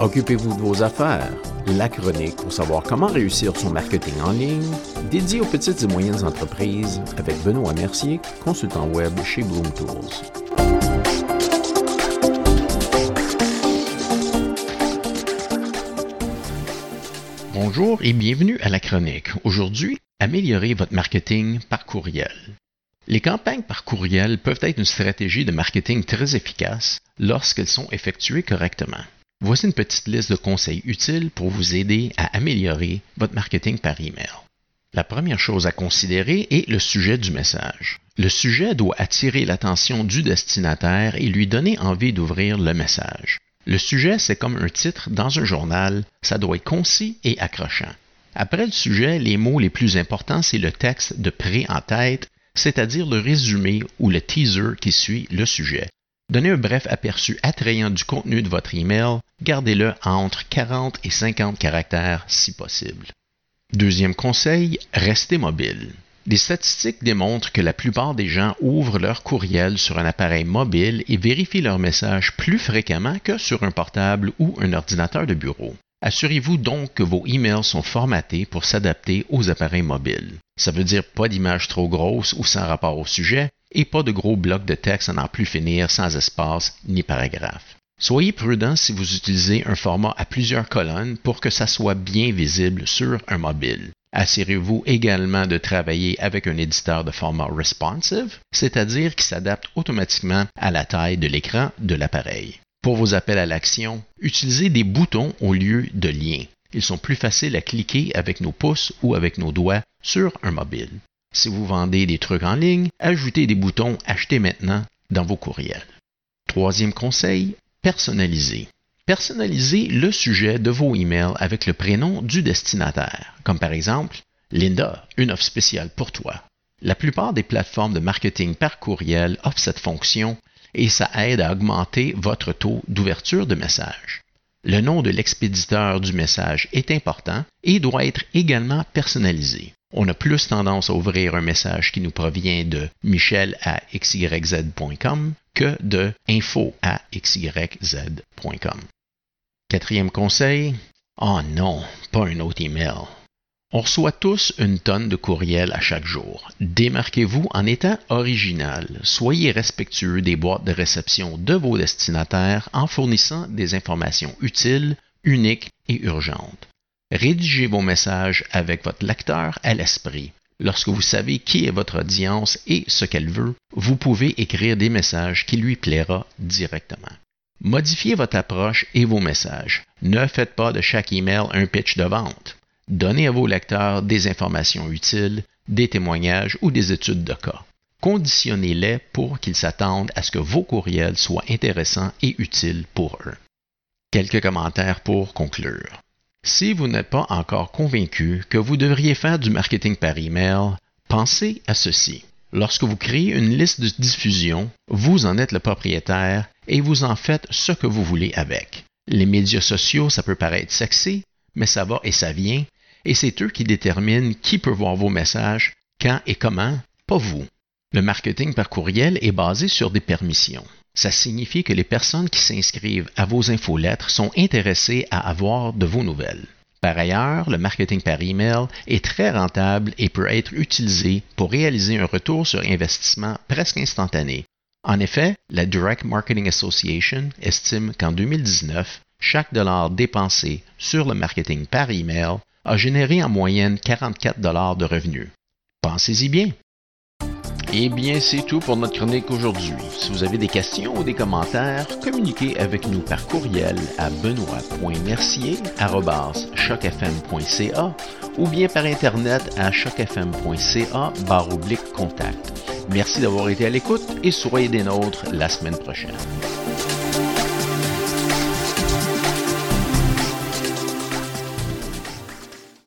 Occupez-vous de vos affaires. La chronique pour savoir comment réussir son marketing en ligne, dédié aux petites et moyennes entreprises avec Benoît Mercier, consultant web chez Bloom Tools. Bonjour et bienvenue à la chronique. Aujourd'hui, améliorez votre marketing par courriel. Les campagnes par courriel peuvent être une stratégie de marketing très efficace lorsqu'elles sont effectuées correctement. Voici une petite liste de conseils utiles pour vous aider à améliorer votre marketing par email. La première chose à considérer est le sujet du message. Le sujet doit attirer l'attention du destinataire et lui donner envie d'ouvrir le message. Le sujet, c'est comme un titre dans un journal, ça doit être concis et accrochant. Après le sujet, les mots les plus importants, c'est le texte de pré en tête, c'est-à-dire le résumé ou le teaser qui suit le sujet. Donnez un bref aperçu attrayant du contenu de votre email, gardez-le entre 40 et 50 caractères si possible. Deuxième conseil, restez mobile. Des statistiques démontrent que la plupart des gens ouvrent leur courriel sur un appareil mobile et vérifient leur message plus fréquemment que sur un portable ou un ordinateur de bureau. Assurez-vous donc que vos emails sont formatés pour s'adapter aux appareils mobiles. Ça veut dire pas d'images trop grosses ou sans rapport au sujet, et pas de gros blocs de texte à n'en plus finir sans espace ni paragraphe. Soyez prudent si vous utilisez un format à plusieurs colonnes pour que ça soit bien visible sur un mobile. Assurez-vous également de travailler avec un éditeur de format responsive, c'est-à-dire qui s'adapte automatiquement à la taille de l'écran de l'appareil. Pour vos appels à l'action, utilisez des boutons au lieu de liens. Ils sont plus faciles à cliquer avec nos pouces ou avec nos doigts sur un mobile. Si vous vendez des trucs en ligne, ajoutez des boutons Acheter maintenant dans vos courriels. Troisième conseil, personnalisez. Personnalisez le sujet de vos emails avec le prénom du destinataire, comme par exemple Linda, une offre spéciale pour toi. La plupart des plateformes de marketing par courriel offrent cette fonction et ça aide à augmenter votre taux d'ouverture de message. Le nom de l'expéditeur du message est important et doit être également personnalisé on a plus tendance à ouvrir un message qui nous provient de michel à xyz.com que de info à xyz.com. Quatrième conseil, oh non, pas un autre email. On reçoit tous une tonne de courriels à chaque jour. Démarquez-vous en étant original. Soyez respectueux des boîtes de réception de vos destinataires en fournissant des informations utiles, uniques et urgentes. Rédigez vos messages avec votre lecteur à l'esprit. Lorsque vous savez qui est votre audience et ce qu'elle veut, vous pouvez écrire des messages qui lui plaira directement. Modifiez votre approche et vos messages. Ne faites pas de chaque email un pitch de vente. Donnez à vos lecteurs des informations utiles, des témoignages ou des études de cas. Conditionnez-les pour qu'ils s'attendent à ce que vos courriels soient intéressants et utiles pour eux. Quelques commentaires pour conclure. Si vous n'êtes pas encore convaincu que vous devriez faire du marketing par email, pensez à ceci. Lorsque vous créez une liste de diffusion, vous en êtes le propriétaire et vous en faites ce que vous voulez avec. Les médias sociaux, ça peut paraître sexy, mais ça va et ça vient, et c'est eux qui déterminent qui peut voir vos messages, quand et comment, pas vous. Le marketing par courriel est basé sur des permissions ça signifie que les personnes qui s'inscrivent à vos infolettres sont intéressées à avoir de vos nouvelles. Par ailleurs, le marketing par email est très rentable et peut être utilisé pour réaliser un retour sur investissement presque instantané. En effet, la Direct Marketing Association estime qu'en 2019, chaque dollar dépensé sur le marketing par email a généré en moyenne 44 dollars de revenus. Pensez-y bien. Eh bien, c'est tout pour notre chronique aujourd'hui. Si vous avez des questions ou des commentaires, communiquez avec nous par courriel à benoît.mercier.chocfm.ca ou bien par Internet à chocfm.ca barre oblique contact. Merci d'avoir été à l'écoute et soyez des nôtres la semaine prochaine.